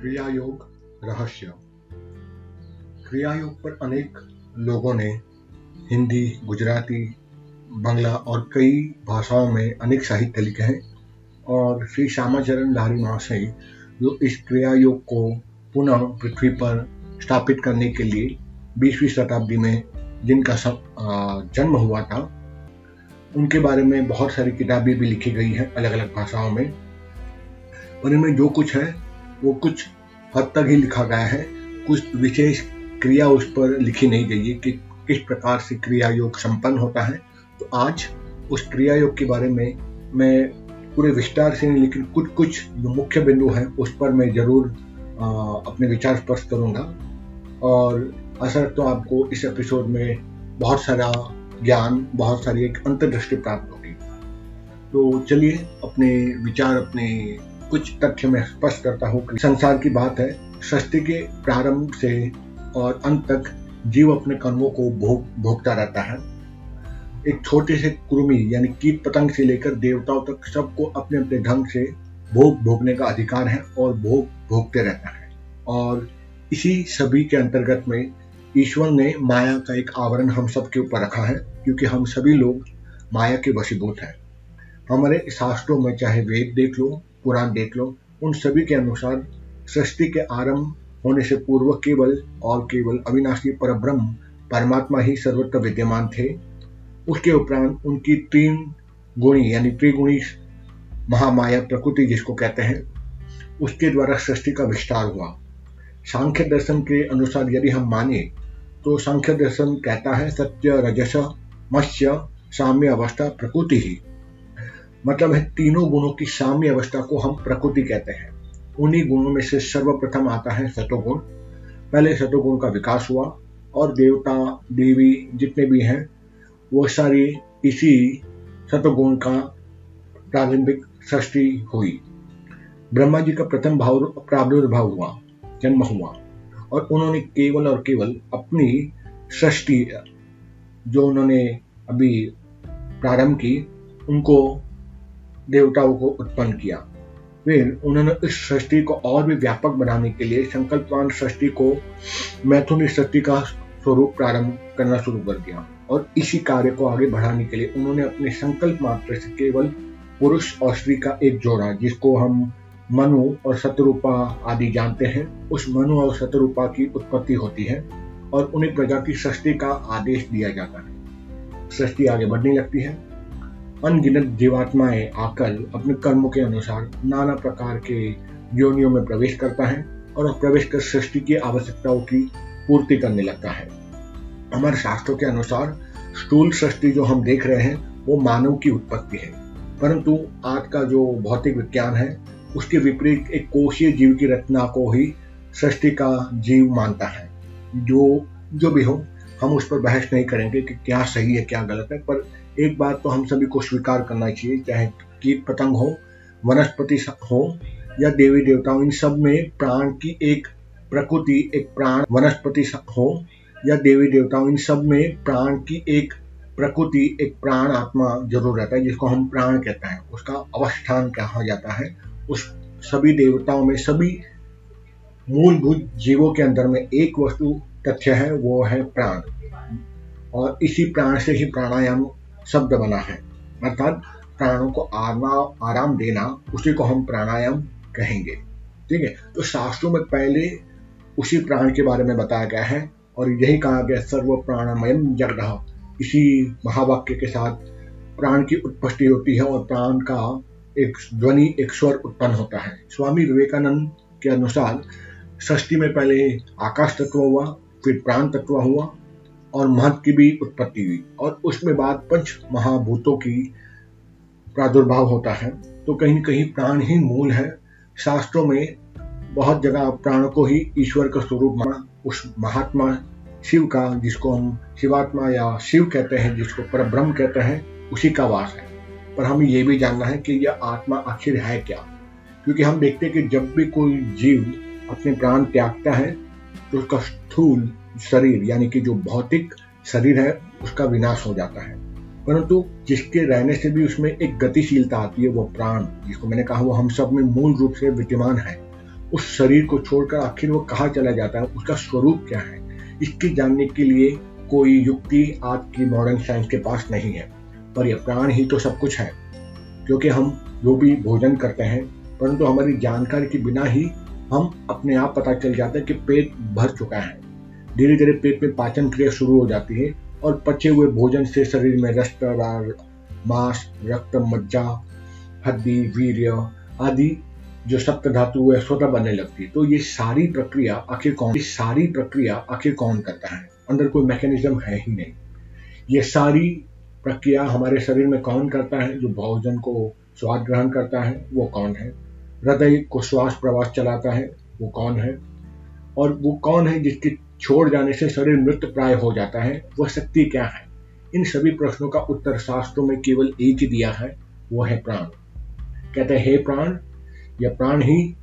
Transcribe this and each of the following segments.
क्रिया योग रहस्य। क्रिया योग पर अनेक लोगों ने हिंदी, गुजराती, बांग्ला और कई भाषाओं में अनेक साहित्य लिखे हैं और श्री श्यामाचरण लारी महाशय जो इस क्रिया योग को पुनः पृथ्वी पर स्थापित करने के लिए बीसवीं शताब्दी में जिनका सब जन्म हुआ था, उनके बारे में बहुत सारी किताबें भी लिखी गई हैं अलग अलग भाषाओं में। और इनमें जो कुछ है, वो कुछ हद तक ही लिखा गया है। कुछ विशेष क्रिया उस पर लिखी नहीं गई है कि किस प्रकार से क्रिया योग संपन्न होता है। तो आज उस क्रिया योग के बारे में मैं पूरे विस्तार से नहीं, लेकिन कुछ कुछ जो मुख्य बिंदु हैं, उस पर मैं ज़रूर अपने विचार स्पष्ट करूँगा। और असर तो आपको इस एपिसोड में बहुत सारा ज्ञान, बहुत सारी एक अंतर्दृष्टि प्राप्त होगी। तो चलिए, अपने विचार, अपने कुछ तथ्य में स्पष्ट करता हूँ संसार की बात है, सृष्टि के प्रारंभ से और अंत तक जीव अपने कर्मों को भोग, भोगता रहता है। एक छोटे से कुर्मी यानी कीट पतंग से लेकर देवताओं तक सबको अपने अपने ढंग से भोग भोगने का अधिकार है और भोग भोगते रहता है। और इसी सभी के अंतर्गत में ईश्वर ने माया का एक आवरण हम सब के ऊपर रखा है, क्योंकि हम सभी लोग माया के वशीभूत हैं। हमारे शास्त्रों में चाहे वेद देख लो पुराण देख लो। उन सभी के अनुसार सृष्टि के आरंभ होने से पूर्व केवल और केवल अविनाशी पर ब्रह्म परमात्मा ही सर्वत्र विद्यमान थे। उसके उपरांत उनकी तीन गुणी, यानी त्रिगुणी महामाया प्रकृति जिसको कहते हैं, उसके द्वारा सृष्टि का विस्तार हुआ। सांख्य दर्शन के अनुसार यदि हम माने तो सांख्य दर्शन कहता है सत्य, रजस, मत्स्य, साम्य अवस्था, प्रकृति ही। मतलब है तीनों गुणों की साम्य अवस्था को हम प्रकृति कहते हैं। उन्हीं गुणों में से सर्वप्रथम आता है सतोगुण पहले सतोगुण का विकास हुआ और देवता, देवी जितने भी हैं, वो सारी इसी सतोगुण का प्रारंभिक सृष्टि हुई। ब्रह्मा जी का प्रथम भाव, प्रादुर्भाव हुआ, जन्म हुआ और उन्होंने केवल और केवल अपनी सृष्टि, जो उन्होंने अभी प्रारंभ की, उनको देवताओं को उत्पन्न किया। फिर उन्होंने इस सृष्टि को और भी व्यापक बनाने के लिए संकल्पवान सृष्टि को मैथुनी सृष्टि का स्वरूप प्रारंभ करना शुरू कर दिया और इसी कार्य को आगे बढ़ाने के लिए उन्होंने अपने संकल्प मात्र से केवल पुरुष और स्त्री का एक जोड़ा, जिसको हम मनु और शत्रुपा आदि जानते हैं, उस मनु और शत्रुपा की उत्पत्ति होती है और उन्हें प्रजा की सृष्टि का आदेश दिया जाता है। सृष्टि आगे बढ़ने लगती है। अनगिनत जीवात्माएँ आकर अपने कर्मों के अनुसार नाना प्रकार के योनियों में प्रवेश करता है और प्रवेश कर सृष्टि की आवश्यकताओं की पूर्ति करने लगता है। हमारे शास्त्रों के अनुसार स्थूल सृष्टि जो हम देख रहे हैं, वो मानव की उत्पत्ति है। परंतु आज का जो भौतिक विज्ञान है, उसके विपरीत एक कोशीय जीव की रचना को ही सृष्टि का जीव मानता है। जो जो भी हो, हम उस पर बहस नहीं करेंगे कि क्या सही है, क्या गलत है, पर एक बात तो हम सभी को स्वीकार करना चाहिए, चाहे कीट पतंग हो, वनस्पति हो, या देवी देवताओं, इन सब में प्राण की एक प्रकृति, एक प्राण वनस्पति हो, या देवी देवताओं, इन सब में प्राण की एक प्रकृति, एक प्राण आत्मा ज़रूर रहता है, जिसको हम प्राण कहते हैं। उसका अवस्थान कहा जाता है। उस सभी देवताओं में, सभी मूलभूत जीवों के अंदर में एक वस्तु तथ्य है, वो है प्राण। और इसी प्राण से ही प्राणायाम शब्द बना है। अर्थात प्राणों को आरा, आराम देना उसी को हम प्राणायाम कहेंगे। ठीक है? तो शास्त्रों में पहले उसी प्राण के बारे में बताया गया है और यही कहा गया सर्व प्राणमय जगह इसी महावाक्य के साथ प्राण की उत्पत्ति होती है और प्राण का एक ध्वनि एक स्वर उत्पन्न होता है। स्वामी विवेकानंद के अनुसार सृष्टि में पहले आकाश तत्व हुआ फिर प्राण तत्व हुआ और महत्व की भी उत्पत्ति हुई। और उसमें बाद पंच महाभूतों की प्रादुर्भाव होता है। तो कहीं कहीं प्राण ही मूल है। शास्त्रों में बहुत जगह प्राण को ही ईश्वर का स्वरूप माना। उस महात्मा शिव का, जिसको हम शिवात्मा या शिव कहते हैं, जिसको पर ब्रह्म कहते हैं, उसी का वास है। पर हमें यह भी जानना है कि यह आत्मा आखिर है क्या? क्योंकि हम देखते हैं कि जब भी कोई जीव अपने प्राण त्यागता है तो उसका स्थूल शरीर, यानी कि जो भौतिक शरीर है, उसका विनाश हो जाता है। परंतु जिसके रहने से भी उसमें एक गतिशीलता आती है, वो प्राण, जिसको मैंने कहा वो हम सब में मूल रूप से विद्यमान है। उस शरीर को छोड़कर आखिर वो कहाँ चला जाता है, उसका स्वरूप क्या है, इसकी जानने के लिए कोई युक्ति आज की मॉडर्न साइंस के पास नहीं है। पर यह प्राण ही तो सब कुछ है, क्योंकि हम जो भी भोजन करते हैं, परंतु हमारी जानकारी के बिना ही हम अपने आप पता चल जाता है कि पेट भर चुका है। धीरे धीरे पेट में पाचन क्रिया शुरू हो जाती है और पचे हुए भोजन से शरीर में रक्त मांस, रक्त, मज्जा, हड्डी, वीर्य आदि जो सप्त धातु है, स्वतः बनने लगती है। तो ये सारी प्रक्रिया आखिर कौन, ये सारी प्रक्रिया आखिर कौन करता है? अंदर कोई मैकेनिज्म है ही नहीं। ये सारी प्रक्रिया हमारे शरीर में कौन करता है? जो भोजन को स्वाद ग्रहण करता है, वो कौन है? हृदय को श्वास प्रवास चलाता है, वो कौन है? और वो कौन है जिसके छोड़ जाने से शरीर मृत प्राय हो जाता है। वह शक्ति क्या है? इन सभी प्रश्नों का उत्तर शास्त्रों में केवल एक ही दिया है वह है प्राण। कहते हैं, हे प्राण, यह प्राण ही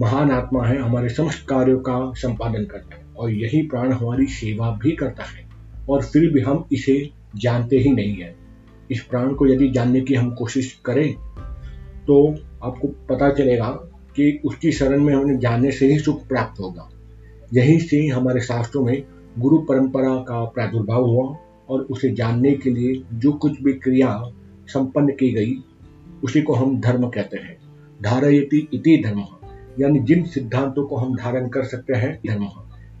महान आत्मा है, हमारे समस्त कार्यों का संपादन करता है, और यही प्राण हमारी सेवा भी करता है, और फिर भी हम इसे जानते ही नहीं है। इस प्राण को यदि जानने की हम कोशिश करें तो आपको पता चलेगा कि उसकी शरण में हमें जानने से ही सुख प्राप्त होगा। यहीं से हमारे शास्त्रों में गुरु परंपरा का प्रादुर्भाव हुआ और उसे जानने के लिए जो कुछ भी क्रिया संपन्न की गई, उसी को हम धर्म कहते हैं। धारयति इति धर्म, यानी जिन सिद्धांतों को हम धारण कर सकते हैं, धर्म।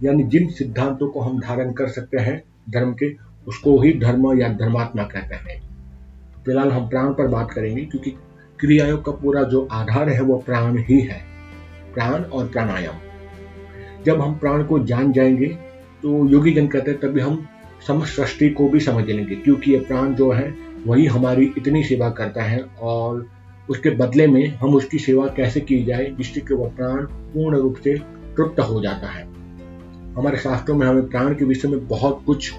यानी जिन सिद्धांतों को हम धारण कर सकते हैं, धर्म के, उसको ही धर्म या धर्मात्मा कहते हैं। फ़िलहाल हम प्राण पर बात करेंगे, क्योंकि क्रियाओं का पूरा जो आधार है, वो प्राण ही है। प्राण और प्राणायाम। जब हम प्राण को जान जाएँगे तो योगी जन कहते हैं, तभी हम समस्त सृष्टि को भी समझ लेंगे, क्योंकि ये प्राण जो है, वही हमारी इतनी सेवा करता है और उसके बदले में हम उसकी सेवा कैसे की जाए, जिससे कि वह प्राण पूर्ण रूप से तृप्त हो जाता है। हमारे शास्त्रों में हमें प्राण के विषय में बहुत कुछ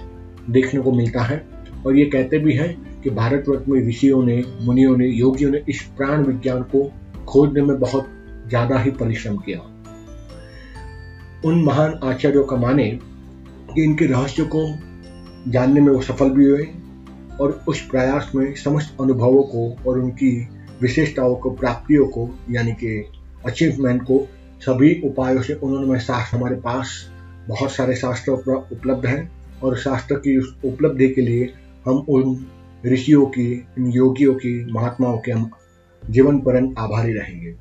देखने को मिलता है और ये कहते भी हैं कि भारतवर्ष में ऋषियों ने, मुनियों ने, योगियों ने इस प्राण विज्ञान को खोजने में बहुत ज़्यादा ही परिश्रम किया। उन महान आचार्यों का माने कि इनके रहस्य को जानने में वो सफल भी हुए और उस प्रयास में समस्त अनुभवों को और उनकी विशेषताओं को, प्राप्तियों को, यानी कि अचीवमेंट को सभी उपायों से उन्होंने शास्त्र हमारे पास बहुत सारे शास्त्र उपलब्ध हैं और शास्त्र की उस उपलब्धि के लिए हम उन ऋषियों की, इन योगियों की, महात्माओं के हम जीवन पर्यंत आभारी रहेंगे।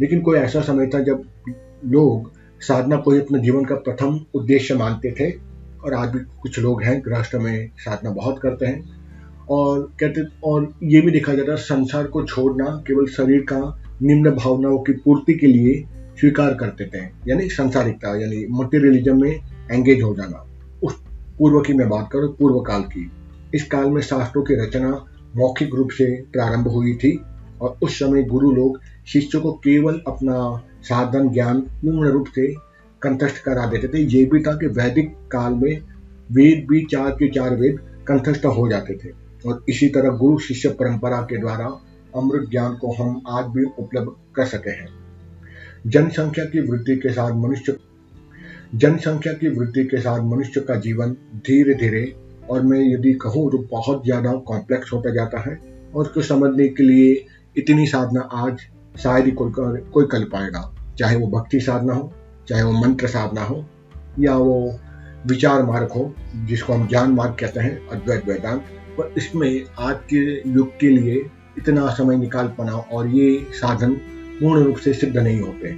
लेकिन कोई ऐसा समय था जब लोग साधना को अपने जीवन का प्रथम उद्देश्य मानते थे। और आज भी कुछ लोग हैं गृहस्थ में साधना बहुत करते हैं। और कहते, और ये भी देखा जाता है, संसार को छोड़ना केवल शरीर का निम्न भावनाओं की पूर्ति के लिए स्वीकार करते थे। यानी संसारिकता, यानी मटेरियलिज्म में एंगेज हो जाना। उस पूर्व की मैं बात करूँ, पूर्व काल की। इस काल में शास्त्रों की रचना मौखिक रूप से प्रारंभ हुई थी। और उस समय गुरु लोग, शिष्यों को केवल अपना साधन ज्ञान पूर्ण रूप से कंठस्थ करा देते थे। ये भी था कि वैदिक काल में वेद भी चार के चार वेद कंठस्थ हो जाते थे। और इसी तरह गुरु शिष्य परंपरा के द्वारा अमृत ज्ञान को हम आज भी उपलब्ध कर सके हैं। जनसंख्या की वृद्धि के साथ मनुष्य जनसंख्या की वृद्धि के साथ मनुष्य का जीवन धीरे धीरे और मैं यदि कहूँ तो बहुत ज़्यादा कॉम्प्लेक्स होता जाता है और उसको समझने के लिए इतनी साधना आज शायद ही कोई कोई कर पाएगा। चाहे वो भक्ति साधना हो, चाहे वो मंत्र साधना हो, या वो विचार मार्ग हो, जिसको हम ज्ञान मार्ग कहते हैं, अद्वैत वेदांत, पर इसमें आज के युग के लिए इतना समय निकाल पाना और ये साधन पूर्ण रूप से सिद्ध नहीं होते।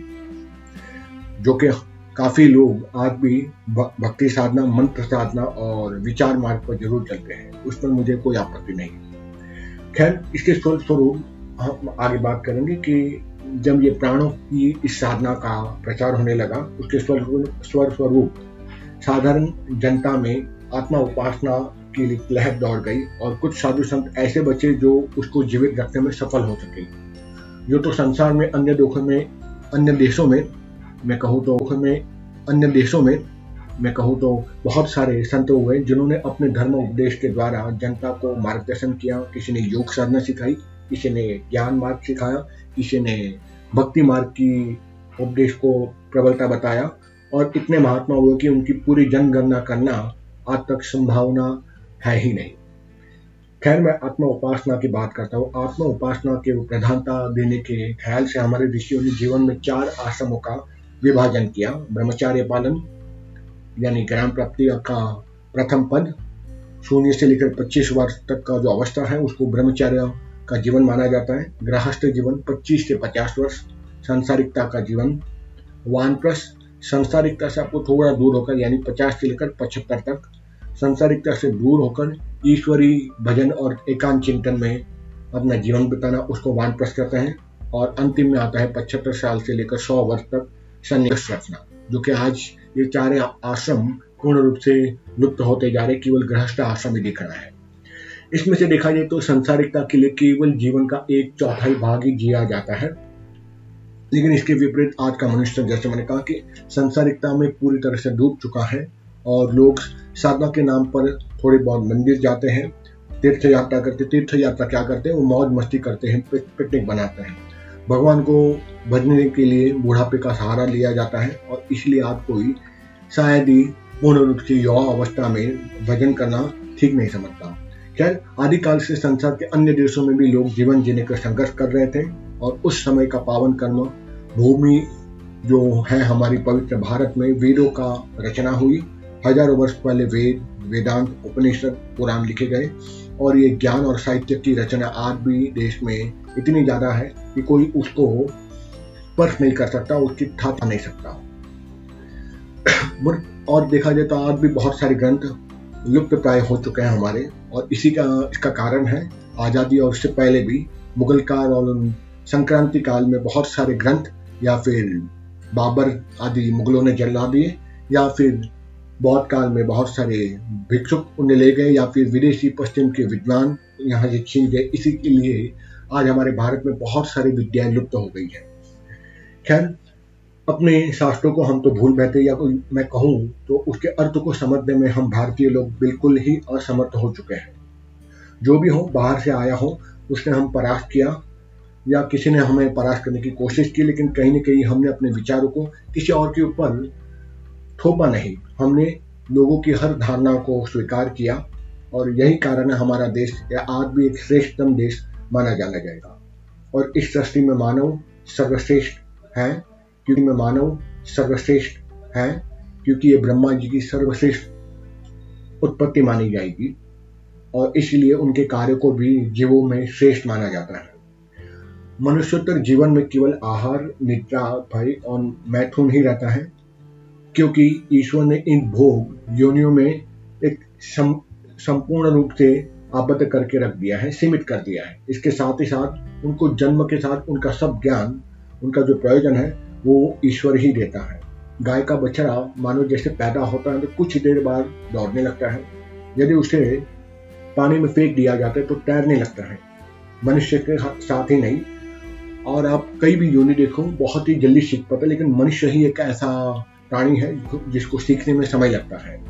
जो कि काफ़ी लोग आज भी भक्ति साधना, मंत्र साधना और विचार मार्ग पर ज़रूर चलते हैं। उस पर मुझे कोई आपत्ति नहीं। खैर, इसके स्वरूप हम आगे बात करेंगे कि जब ये प्राणों की इस साधना का प्रचार होने लगा, उसके स्वर स्वर स्वरूप, साधारण जनता में आत्मा उपासना की लहर दौड़ गई और कुछ साधु संत ऐसे बचे जो उसको जीवित रखने में सफल हो सके। जो तो संसार में, अन्य देशों में, अन्य देशों में, मैं कहूँ तो में, अन्य देशों में, मैं कहूँ तो बहुत सारे संत हुए जिन्होंने अपने धर्म उपदेश के द्वारा जनता को मार्गदर्शन किया, किसी ने योग साधना सिखाई किसी ने ज्ञान मार्ग सिखाया, किसी ने भक्ति मार्ग की उपदेश को प्रबलता बताया और इतने महात्मा हुए कि उनकी पूरी जनगणना करना आज तक संभावना है ही नहीं। खैर, मैं आत्मा उपासना की बात करता हूँ। आत्मा उपासना के प्रधानता देने के ख्याल से हमारे ऋषियों ने जीवन में चार आश्रमों का विभाजन किया। ब्रह्मचार्य पालन, यानी ग्राम प्राप्ति का प्रथम पद, शून्य से लेकर 25 वर्ष तक का जो अवस्था है, उसको ब्रह्मचार्य का जीवन माना जाता है। गृहस्थ जीवन 25 से 50 वर्ष। सांसारिकता का जीवन। वानप्रस संसारिकता से आपको थोड़ा दूर होकर, यानी 50 से लेकर 75 तक, संसारिकता से दूर होकर ईश्वरी भजन और एकांत चिंतन में अपना जीवन बिताना, उसको वानप्रस कहते हैं। और अंतिम में आता है पचहत्तर साल से लेकर सौ वर्ष तक संन्यास रचना, जो कि आज ये चारे आश्रम पूर्ण रूप से लुप्त होते जा रहे, केवल गृहस्थ आश्रम ही दिख रहा है। इसमें से देखा जाए तो संसारिकता के लिए केवल जीवन का एक चौथाई भाग ही जिया जाता है। लेकिन इसके विपरीत आज का मनुष्य जैसे मैंने कहा कि संसारिकता में पूरी तरह से डूब चुका है और लोग साधना के नाम पर थोड़े बहुत मंदिर जाते हैं तीर्थ यात्रा करते तीर्थ यात्रा क्या करते हैं? वो मौज मस्ती करते हैं पिकनिक बनाते हैं। भगवान को भजने के लिए बुढ़ापे का सहारा लिया जाता है और इसलिए आप कोई शायद ही पूर्ण रूप से युवा अवस्था में भजन करना ठीक नहीं समझता। खैर, आदिकाल से संसार के अन्य देशों में भी लोग जीवन जीने का संघर्ष कर रहे थे और उस समय का पावन कर्म, भूमि जो है हमारी पवित्र भारत में, वेदों का रचना हुई। हज़ारों वर्ष पहले वेद, वेदांत, उपनिषद, पुराण लिखे गए और ये ज्ञान और साहित्य की रचना आज भी देश में इतनी ज़्यादा है कि कोई उसको स्पर्श नहीं कर सकता, उसकी था नहीं सकता। और देखा जाए तो आज भी बहुत सारे ग्रंथ लुप्त प्राय हो चुके हैं हमारे। और इसी का, इसका कारण है, आज़ादी और उससे पहले भी मुगल काल और संक्रांति काल में बहुत सारे ग्रंथ या फिर बाबर आदि मुगलों ने जला दिए, या फिर बौद्ध काल में बहुत सारे भिक्षुक उन्हें ले गए, या फिर विदेशी पश्चिम के विद्वान यहाँ से छीन गए। इसी के लिए आज हमारे भारत में बहुत सारी विद्याएँ लुप्त हो गई है। खैर अपने शास्त्रों को हम तो भूल बैठे या कोई मैं कहूँ तो उसके अर्थ को समझने में हम भारतीय लोग बिल्कुल ही असमर्थ हो चुके हैं। जो भी हो, बाहर से आया हो, उसने हम परास्त किया, या किसी ने हमें परास्त करने की कोशिश की, लेकिन कहीं ना कहीं हमने अपने विचारों को किसी और के ऊपर थोपा नहीं। हमने लोगों की हर धारणा को स्वीकार किया, और यही कारण है हमारा देश, या आज भी एक श्रेष्ठतम देश माना जाना जाएगा और इस सृष्टि में मानव सर्वश्रेष्ठ है। क्योंकि मैं मानव सर्वश्रेष्ठ है, क्योंकि ये ब्रह्मा जी की सर्वश्रेष्ठ उत्पत्ति मानी जाएगी, और इसलिए उनके कार्य को भी जीवों में श्रेष्ठ माना जाता है। मनुष्योत्तर जीवन में केवल आहार, निद्रा, भय और मैथुन ही रहता है, क्योंकि ईश्वर ने इन भोग योनियों में एक संपूर्ण रूप से आबद्ध करके रख दिया है, सीमित कर दिया है। इसके साथ ही साथ उनको जन्म के साथ उनका सब ज्ञान, उनका जो प्रयोजन है वो ईश्वर ही देता है। गाय का बछड़ा मानो जैसे पैदा होता है तो कुछ देर बाद दौड़ने लगता है। यदि उसे पानी में फेंक दिया जाता है तो तैरने लगता है। मनुष्य के साथ ही नहीं। और आप कई भी योनि देखो, बहुत ही जल्दी सीख पाते लेकिन मनुष्य ही एक ऐसा प्राणी है जिसको सीखने में समय लगता है।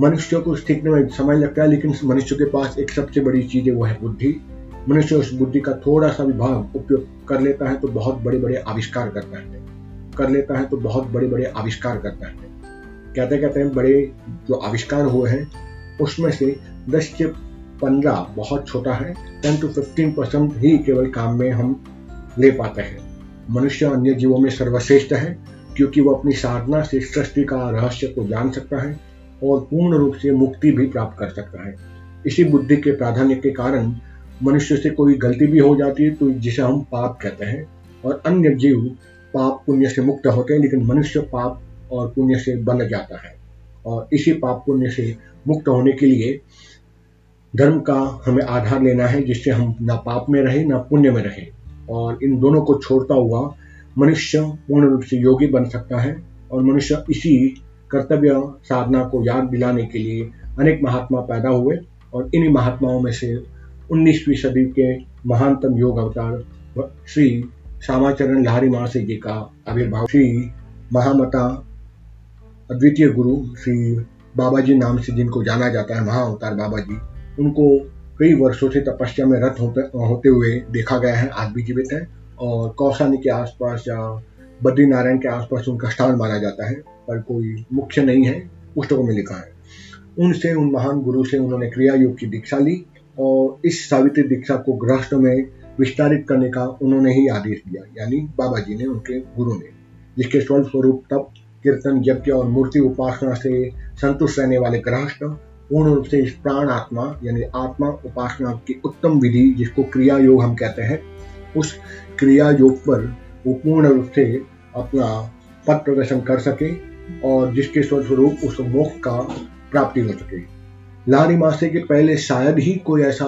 मनुष्य को सीखने में समय लगता है, लेकिन मनुष्य के पास एक सबसे बड़ी चीज़ है, वो है बुद्धि। मनुष्य उस बुद्धि का थोड़ा सा भी भाग उपयोग कर लेता है तो बहुत बड़े बड़े आविष्कार करता है। कर लेता है तो बहुत बड़े बड़े आविष्कार करता है। कहते कहते हैं बड़े जो आविष्कार हुए हैं, उसमें से 10 से 15 बहुत छोटा है 10 टू 15 परसेंट ही केवल काम में हम ले पाते हैं। मनुष्य अन्य जीवों में सर्वश्रेष्ठ है, क्योंकि वो अपनी साधना से सृष्टि का रहस्य को जान सकता है और पूर्ण रूप से मुक्ति भी प्राप्त कर सकता है। इसी बुद्धि के प्राधान्य के कारण मनुष्य से कोई गलती भी हो जाती है तो जिसे हम पाप कहते हैं और अन्य जीव पाप पुण्य से मुक्त होते हैं, लेकिन मनुष्य पाप और पुण्य से बन जाता है। और इसी पाप पुण्य से मुक्त होने के लिए धर्म का हमें आधार लेना है, जिससे हम ना पाप में रहे, ना पुण्य में रहे। और इन दोनों को छोड़ता हुआ मनुष्य पूर्ण रूप से योगी बन सकता है, और मनुष्य इसी कर्तव्य साधना को याद दिलाने के लिए अनेक महात्मा पैदा हुए। और इन्हीं महात्माओं में से 19वीं सदी के महानतम योग अवतार श्री श्यामाचरण लाहरी महाशय जी का आविर्भाव। श्री महामता, अद्वितीय गुरु श्री बाबा जी नाम से जिनको जाना जाता है महाअवतार बाबा जी उनको कई वर्षों से तपस्या में रत होते होते हुए देखा गया है, आज भी जीवित है और कौशानी के आसपास या बद्रीनारायण के आसपास उनका स्थान माना जाता है, पर कोई मुख्य नहीं है, पुस्तकों में लिखा है। उनसे, उन महान गुरु से उन्होंने क्रिया योग की दीक्षा ली और इस सावित्री दीक्षा को गृहस्थ में विस्तारित करने का उन्होंने ही आदेश दिया, यानी बाबा जी ने उनके गुरु ने, जिसके स्वरूप तप, कीर्तन, यज्ञ और मूर्ति उपासना से संतुष्ट रहने वाले गृहस्थ, पूर्ण रूप से इस प्राण आत्मा यानी आत्मा उपासना की उत्तम विधि जिसको क्रिया योग हम कहते हैं, उस क्रिया योग पर वो पूर्ण रूप से अपना पथ प्रदर्शन कर सके और जिसके स्वरूप उस मोक्ष का प्राप्ति हो सके। लारी मासे के पहले शायद ही कोई ऐसा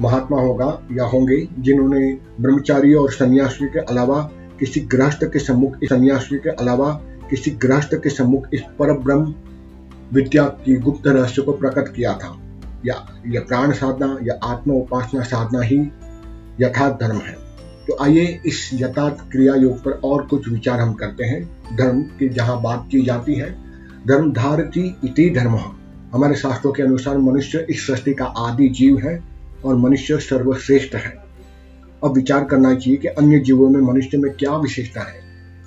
महात्मा होगा या होंगे, जिन्होंने ब्रह्मचारी और सन्यासी के अलावा किसी गृहस्थ के सम्मुख, सन्यासी के अलावा किसी गृहस्थ के सम्मुख इस पर ब्रह्म विद्या की गुप्त रहस्य को प्रकट किया था। या, यह प्राण साधना, या आत्म उपासना साधना ही यथार्थ धर्म है। तो आइए इस यथार्थ क्रिया योग पर और कुछ विचार हम करते हैं। धर्म की जहाँ बात की जाती है धर्म धारती इति धर्म। हमारे शास्त्रों के अनुसार मनुष्य इस सृष्टि का आदि जीव है। और मनुष्य सर्वश्रेष्ठ है। अब विचार करना चाहिए कि अन्य जीवों में मनुष्य में क्या विशेषता है।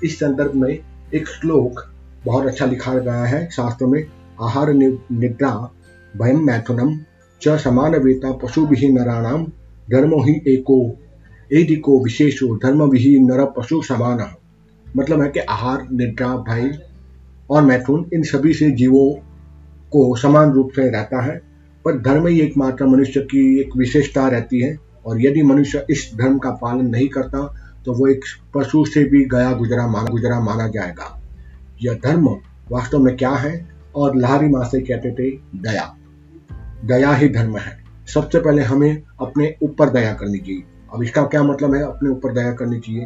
इस संदर्भ में एक श्लोक बहुत अच्छा लिखा गया है। शास्त्रों में, आहार निद्रा भयम मैथुनम च समान वेता पशु भी नराणाम धर्मो ही एको एदिको विशेषो धर्म भी नर पशु समान। मतलब है कि आहार, निद्रा, भय और मैथुन इन सभी से जीवों को समान रूप से रहता है। पर धर्म ही एकमात्र मनुष्य की एक विशेषता रहती है, और यदि मनुष्य इस धर्म का पालन नहीं करता तो वो एक पशु से भी गया गुजरा माना गुजरा माना जाएगा। यह धर्म वास्तव में क्या है? और लहारी माँ से कहते थे, दया। दया ही धर्म है। सबसे पहले हमें अपने ऊपर दया करनी चाहिए। अब इसका क्या मतलब है? अपने ऊपर दया करनी चाहिए।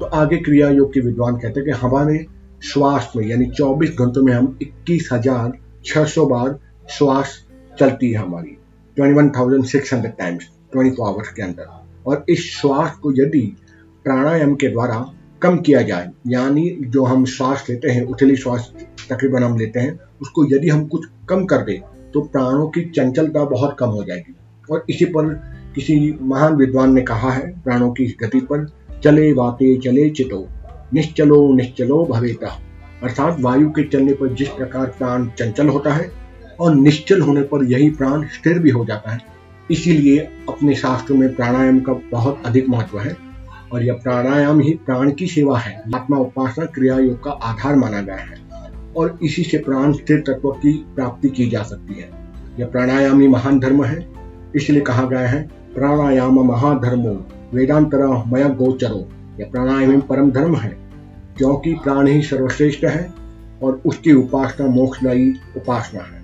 तो आगे क्रिया योग के विद्वान कहते हैं कि हमारे श्वास में, यानी 24 घंटों में हम इक्कीस हज़ार छह सौ बार श्वास चलती है हमारी। 21,600 टाइम्स 24 आवर्स के अंदर। और इस श्वास को यदि प्राणायाम के द्वारा कम किया जाए यानी जो हम श्वास लेते हैं उथली श्वास तकरीबन हम लेते हैं उसको यदि हम कुछ कम कर दें तो प्राणों की चंचलता बहुत कम हो जाएगी। और इसी पर किसी महान विद्वान ने कहा है प्राणों की गति पर चले वाते चले चितो। निश्चलो निश्चलो भवेता। अर्थात वायु के चलने पर जिस प्रकार प्राण चंचल होता है और निश्चल होने पर यही प्राण स्थिर भी हो जाता है। इसीलिए अपने शास्त्र में प्राणायाम का बहुत अधिक महत्व है और यह प्राणायाम ही प्राण की सेवा है। आत्मा उपासना क्रिया योग का आधार माना गया है और इसी से प्राण स्थिर तत्व की प्राप्ति की जा सकती है। यह प्राणायाम ही महान धर्म है। इसलिए कहा गया है, प्राणायाम महाधर्मो वेदांतरा मय गोचरो। यह प्राणायाम ही परम धर्म है। क्योंकि प्राण ही सर्वश्रेष्ठ है और उसकी उपासना मोक्षदायी उपासना है।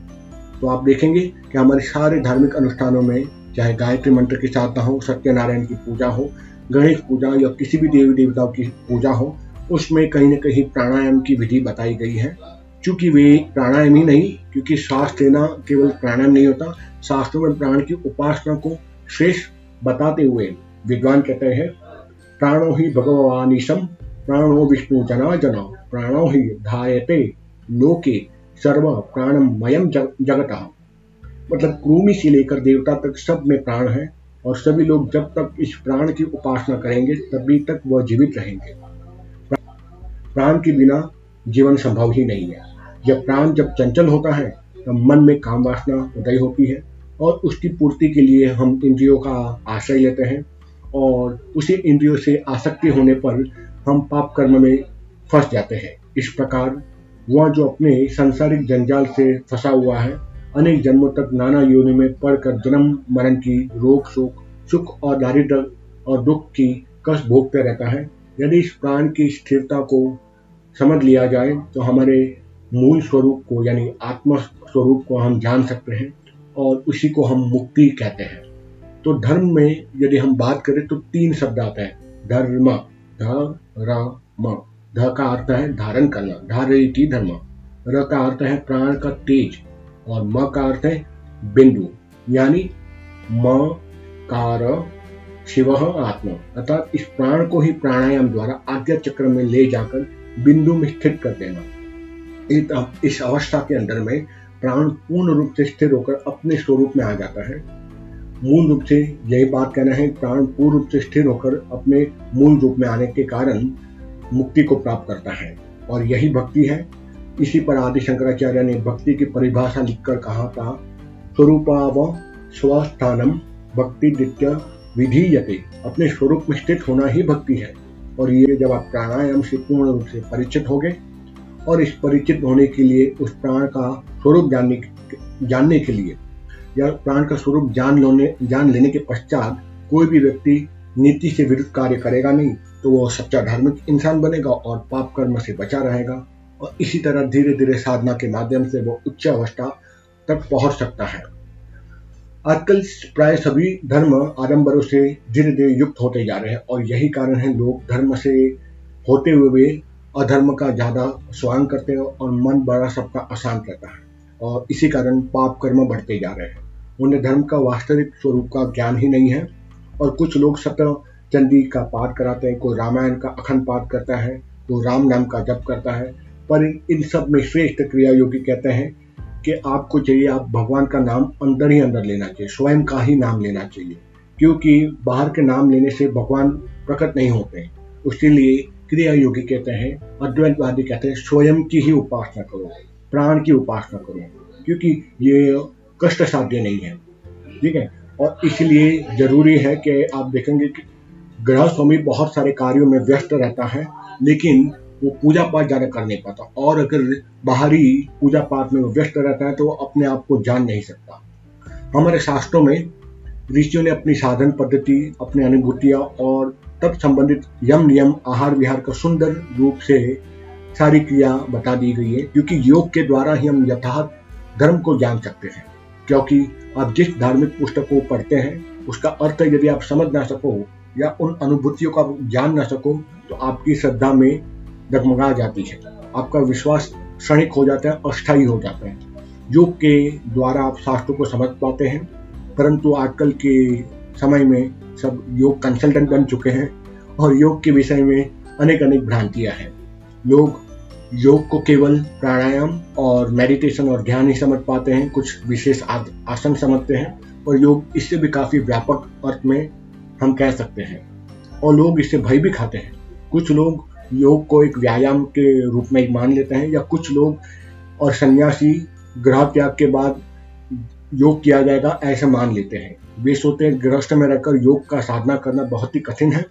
तो आप देखेंगे कि हमारे सारे धार्मिक अनुष्ठानों में, चाहे गायत्री मंत्र की साधना हो, सत्यनारायण की पूजा हो, गणेश पूजा या किसी भी देवी देवताओं की पूजा हो, उसमें कहीं ना कहीं प्राणायाम की विधि बताई गई है। क्योंकि वे प्राणायाम ही नहीं, क्योंकि श्वास लेना केवल प्राणायाम नहीं होता, शास्त्रों में प्राण की उपासना को श्रेष्ठ बताते हुए विद्वान कहते हैं, प्राणो ही भगवानीशम प्राणो विष्णु जना जना प्राणो ही धायते लोके सर्व प्राणमयम जगत। मतलब क्रूमी से लेकर देवता तक सब में प्राण है और सभी लोग जब तक इस प्राण की उपासना करेंगे, तभी तक वह जीवित रहेंगे। प्राण के बिना जीवन संभव ही नहीं है। जब प्राण जब चंचल होता है तब मन में काम वासना उदय होती है और उसकी पूर्ति के लिए हम इंद्रियों का आश्रय लेते हैं और उसी इंद्रियों से आसक्ति होने पर हम पाप कर्म में फंस जाते हैं। इस प्रकार वह जो अपने सांसारिक जंजाल से फंसा हुआ है, अनेक जन्मों तक नाना योनि में पढ़कर जन्म मरण की रोग शोक, सुख और दारिद्र और दुख की कस भोगते रहता है। यदि इस प्राण की स्थिरता को समझ लिया जाए तो हमारे मूल स्वरूप को, यानी आत्म स्वरूप को हम जान सकते हैं और उसी को हम मुक्ति कहते हैं। तो धर्म में यदि हम बात करें तो तीन शब्द आते हैं, धर्म, ध ध का अर्थ है धारण करना, धारयती धर्म। र का अर्थ है प्राण का तेज और म का अर्थ है बिंदु, यानी म, कार, शिव, आत्मा। अर्थात इस प्राण को ही प्राणायाम द्वारा आद्य चक्र में ले जाकर बिंदु में स्थित कर देना। इस अवस्था के अंदर में प्राण पूर्ण रूप से स्थिर होकर अपने स्वरूप में आ जाता है। मूल रूप से यही बात कहना है, प्राण पूर्ण रूप से स्थिर होकर अपने मूल रूप में आने के कारण मुक्ति को प्राप्त करता है। और यही भक्ति है। इसी पर आदि शंकराचार्य ने भक्ति की परिभाषा लिखकर कहा था, स्वरूपाव स्वस्थानम भक्ति नित्य विधीयते। अपने स्वरूप में स्थित होना ही भक्ति है। और ये जब आप प्राणायाम से पूर्ण रूप से परिचित हो गए और इस परिचित होने के लिए उस प्राण का स्वरूप जानने जानने के लिए या प्राण का स्वरूप जान लेने जान लेने के पश्चात कोई भी व्यक्ति नीति से विरुद्ध कार्य करेगा नहीं तो वो सच्चा धार्मिक इंसान बनेगा और पाप कर्म से बचा रहेगा। और इसी तरह धीरे धीरे साधना के माध्यम से वो उच्च अवस्था तक पहुँच सकता है। आजकल प्राय सभी धर्म आडम्बरों से धीरे धीरे युक्त होते जा रहे हैं और यही कारण है लोग धर्म से होते हुए अधर्म का ज़्यादा स्वांग करते हैं और मन बड़ा सबका अशांत रहता है। और इसी कारण पाप कर्म बढ़ते जा रहे हैं। उन्हें धर्म का वास्तविक स्वरूप का ज्ञान ही नहीं है। और कुछ लोग सत्य चंदी का पाठ कराते हैं, कोई रामायण का अखंड पाठ करता है, कोई राम नाम का जप करता है। पर इन सब में श्रेष्ठ क्रिया योगी कहते हैं कि आपको चाहिए, आप भगवान का नाम अंदर ही अंदर लेना चाहिए, स्वयं का ही नाम लेना चाहिए। क्योंकि बाहर के नाम लेने से भगवान प्रकट नहीं होते उसके लिए क्रिया योगी कहते हैं, अद्वैतवादी कहते हैं, स्वयं की ही उपासना करो, प्राण की उपासना करो। क्योंकि ये कष्ट साध्य नहीं है। ठीक है? और इसलिए ज़रूरी है कि आप देखेंगे कि ग्रह स्वामी बहुत सारे कार्यों में व्यस्त रहता है, लेकिन वो पूजा पाठ ज़्यादा कर नहीं पाता। और अगर बाहरी पूजा पाठ में व्यस्त रहता है तो वो अपने आप को जान नहीं सकता। हमारे शास्त्रों में ऋषियों ने अपनी साधन पद्धति, अपनी अनुभूतियाँ और तब संबंधित यम नियम, आहार विहार का सुंदर रूप से सारी क्रिया बता दी गई है, क्योंकि योग के द्वारा ही हम यथार्थ धर्म को जान सकते हैं, क्योंकि आप जिस धार्मिक पुस्तक को पढ़ते हैं, उसका अर्थ यदि आप समझ ना सको या उन अनुभूतियों को जान ना सको तो आपकी श्रद्धा में डगमगा जाती है। आपका विश्वास क्षणिक हो जाता है, अस्थायी हो जाता है। योग के द्वारा आप शास्त्रों को समझ पाते हैं, परंतु आजकल के समय में सब योग कंसल्टेंट बन चुके हैं और योग के विषय में अनेक अनेक भ्रांतियाँ हैं। लोग योग को केवल प्राणायाम और मेडिटेशन और ध्यान ही समझ पाते हैं, कुछ विशेष आसन समझते हैं, और योग इससे भी काफ़ी व्यापक अर्थ में हम कह सकते हैं। और लोग इससे भय भी खाते हैं। कुछ लोग योग को एक व्यायाम के रूप में मान लेते हैं, या कुछ लोग और सन्यासी ग्रह त्याग के बाद योग किया जाएगा ऐसा मान लेते हैं। वे सोचते हैं, गृहस्थ में रहकर योग का साधना करना बहुत ही कठिन है,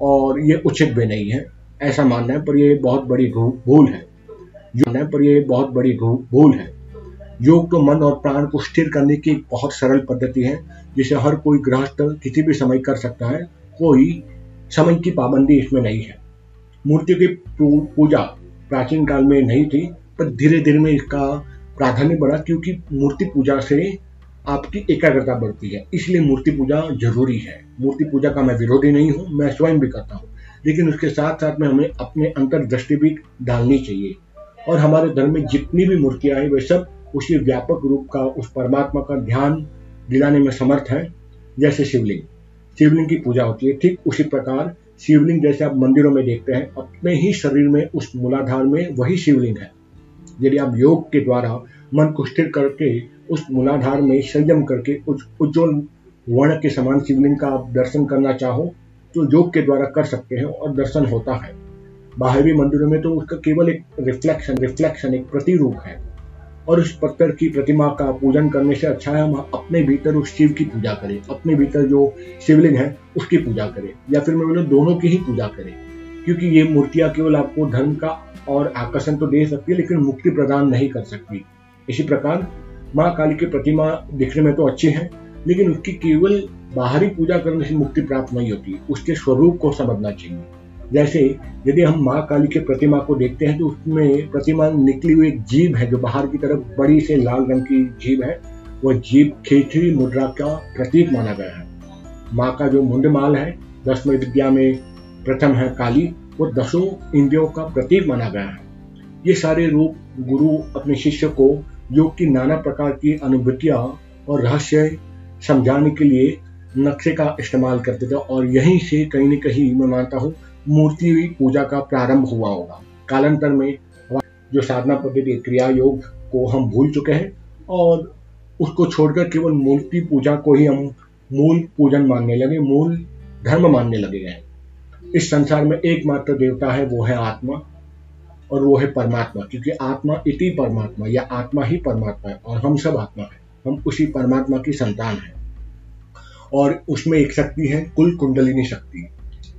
और ये उचित भी नहीं है। ऐसा मानना है, पर ये बहुत बड़ी भूल है। योग पर ये बहुत बड़ी भूल है। योग तो मन और प्राण को स्थिर करने की बहुत सरल पद्धति है, जिसे हर कोई गृहस्थ किसी भी समय कर सकता है। कोई समय की पाबंदी इसमें नहीं है। मूर्ति की पूजा प्राचीन काल में नहीं थी, पर धीरे धीरे में इसका प्राधान्य बढ़ा, क्योंकि मूर्ति पूजा से आपकी एकाग्रता बढ़ती है। इसलिए मूर्ति पूजा ज़रूरी है। मूर्ति पूजा का मैं विरोधी नहीं हूँ, मैं स्वयं भी करता हूँ। लेकिन उसके साथ साथ में हमें अपने अंतर दृष्टि भी डालनी चाहिए। और हमारे धर्म में जितनी भी मूर्तियाँ हैं, वे सब उसी व्यापक रूप का, उस परमात्मा का ध्यान दिलाने में समर्थ है, जैसे शिवलिंग। शिवलिंग की पूजा होती है, ठीक उसी प्रकार शिवलिंग जैसे आप मंदिरों में देखते हैं, अपने ही शरीर में, उस मूलाधार में वही शिवलिंग है। यदि आप योग के द्वारा मन को स्थिर करके, उस मूलाधार में संयम करके उज्जवल वर्ण के समान शिवलिंग का आप दर्शन करना चाहो तो योग के द्वारा कर सकते हैं और दर्शन होता है। बाहरी मंदिरों में तो उसका केवल एक रिफ्लेक्शन रिफ्लेक्शन एक प्रतिरूप है। और उस पत्थर की प्रतिमा का पूजन करने से अच्छा है, हम अपने भीतर उस शिव की पूजा करें। अपने भीतर जो शिवलिंग है, उसकी पूजा करें। या फिर मैं बोलूँ, दोनों की ही पूजा करें। क्योंकि ये मूर्तियाँ केवल आपको धर्म का और आकर्षण तो दे सकती है, लेकिन मुक्ति प्रदान नहीं कर सकती। इसी प्रकार माँ काली की प्रतिमा दिखने में तो अच्छी है। लेकिन उसकी केवल बाहरी पूजा करने से मुक्ति प्राप्त नहीं होती। उसके स्वरूप को समझना चाहिए। जैसे यदि हम माँ काली के प्रतिमा को देखते हैं तो उसमें प्रतिमा निकली हुई एक जीव है, जो बाहर की तरफ़ बड़ी से लाल रंग की जीव है। वह जीव खेचरी मुद्रा का प्रतीक माना गया है। माँ का जो मुंडमाल है, दसवें विद्या में प्रथम है काली, वो दसों इंद्रियों का प्रतीक माना गया है। ये सारे रूप गुरु अपने शिष्य को योग की नाना प्रकार की अनुभूतियाँ और रहस्य समझाने के लिए नक्शे का इस्तेमाल करते थे और यहीं से कहीं न कहीं मैं मानता हूँ, मूर्ति पूजा का प्रारंभ हुआ होगा। कालांतर में जो साधना पद्धति, क्रिया योग को हम भूल चुके हैं और उसको छोड़कर केवल मूर्ति पूजा को ही हम मूल पूजन मानने लगे, मूल धर्म मानने लगे हैं। इस संसार में एकमात्र देवता है, वो है आत्मा और वो है परमात्मा, क्योंकि आत्मा इति परमात्मा या आत्मा ही परमात्मा है और हम सब आत्मा है। हम उसी परमात्मा की संतान है। और उसमें एक शक्ति है, कुल कुंडलिनी शक्ति।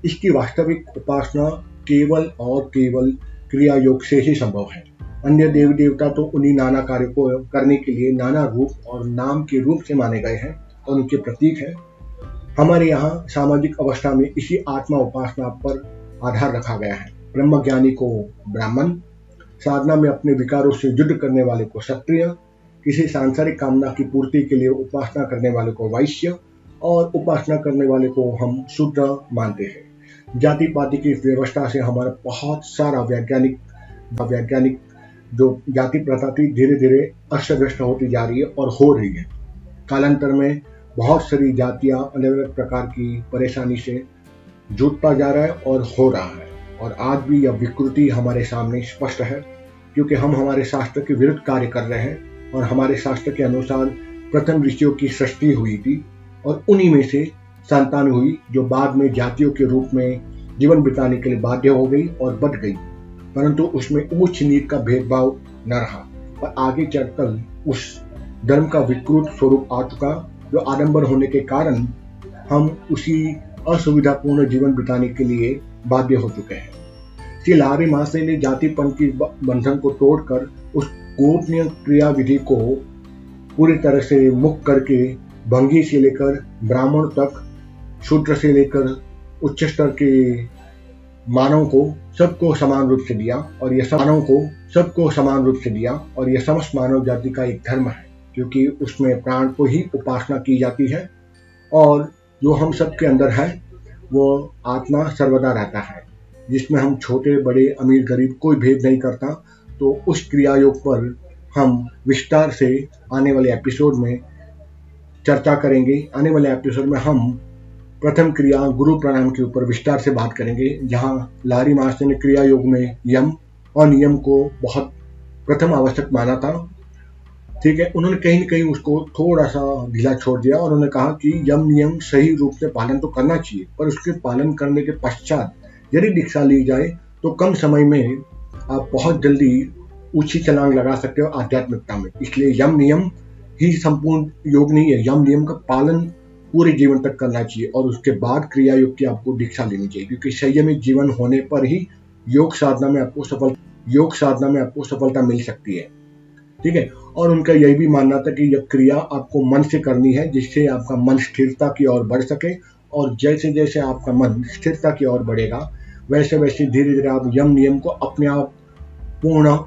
इसकी वास्तविक उपासना केवल और केवल क्रिया योग से ही संभव है। अन्य देवी देवता तो उन्हीं नाना कार्य को करने के लिए नाना रूप और नाम के रूप से माने गए हैं और उनके प्रतीक है। हमारे यहाँ सामाजिक अवस्था में इसी आत्मा उपासना पर आधार रखा गया है। ब्रह्म ज्ञानी को ब्राह्मण, साधना में अपने विकारों से युद्ध करने वाले को क्षत्रिय, किसी सांसारिक कामना की पूर्ति के लिए उपासना करने वाले को वैश्य और उपासना करने वाले को हम शूद्र मानते हैं। जाति पाति की व्यवस्था से हमारा बहुत सारा वैज्ञानिक वैज्ञानिक जो जाति प्रथा थी धीरे धीरे अस्त व्यस्त होती जा रही है और हो रही है। कालांतर में बहुत सारी जातियाँ अलग अलग प्रकार की परेशानी से जुटता जा रहा है और हो रहा है। और आज भी यह विकृति हमारे सामने स्पष्ट है, क्योंकि हम हमारे शास्त्र के विरुद्ध कार्य कर रहे हैं और हमारे शास्त्र के अनुसार प्रथम ऋषियों की सृष्टि हुई थी। और उन्हीं में से संतान हुई, जो बाद में जातियों के रूप में जीवन बिताने के लिए बाध्य हो गई और बढ़ गई। परंतु उसमें ऊंच नीच का भेदभाव न रहा, पर आगे चलकर उस धर्म का विकृत स्वरूप आ चुका, जो आडंबर होने के कारण हम उसी असुविधापूर्ण जीवन बिताने के लिए बाध्य हो चुके हैं। श्री लारी महाशय ने जातिपन की बंधन को तोड़कर उस गोपनीय क्रिया विधि को पूरी तरह से मुक्त करके भंगी से लेकर ब्राह्मण तक, शूद्र से लेकर उच्च स्तर के मानव को सबको समान रूप से दिया और यह मानव को सबको समान रूप से दिया और यह समस्त मानव जाति का एक धर्म है, क्योंकि उसमें प्राण को ही उपासना की जाती है और जो हम सबके अंदर है, वो आत्मा सर्वदा रहता है। जिसमें हम छोटे, बड़े, अमीर, गरीब कोई भेद नहीं करता तो उस क्रिया योग पर हम विस्तार से आने वाले एपिसोड में चर्चा करेंगे। आने वाले एपिसोड में हम प्रथम क्रिया गुरु प्राणायाम के ऊपर विस्तार से बात करेंगे, जहाँ लारी मास्टर ने क्रिया योग में यम और नियम को बहुत प्रथम आवश्यक माना था। ठीक है, उन्होंने कहीं ना कहीं उसको थोड़ा सा ढीला छोड़ दिया और उन्होंने कहा कि यम, नियम सही रूप से पालन तो करना चाहिए, पर उसके पालन करने के पश्चात यदि दीक्षा ली जाए तो कम समय में आप बहुत जल्दी ऊँची छलांग लगा सकते हो आध्यात्मिकता में। इसलिए यम, नियम ही संपूर्ण योग नहीं है। यम नियम का पालन पूरे जीवन तक करना चाहिए और उसके बाद क्रिया योग की आपको दीक्षा लेनी चाहिए, क्योंकि संयमित जीवन होने पर ही योग साधना में आपको सफल, योग साधना में आपको सफलता मिल सकती है। ठीक है? और उनका यही भी मानना था कि यह क्रिया आपको मन से करनी है, जिससे आपका मन स्थिरता की ओर बढ़ सके और जैसे जैसे आपका मन स्थिरता की ओर बढ़ेगा, वैसे वैसे धीरे धीरे आप यम नियम को अपने आप पूर्ण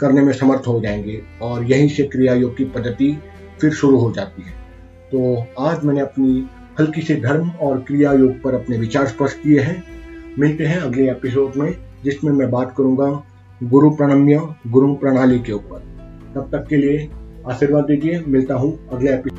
करने में समर्थ हो जाएँगे और यहीं से क्रिया योग की पद्धति फिर शुरू हो जाती है। तो आज मैंने अपनी हल्की से धर्म और क्रिया योग पर अपने विचार स्पष्ट किए हैं। मिलते हैं अगले एपिसोड में, जिसमें मैं बात करूँगा गुरु प्रणम्य, गुरु प्रणाली के ऊपर। तब तक के लिए आशीर्वाद दीजिए। मिलता हूँ अगले एपिसोड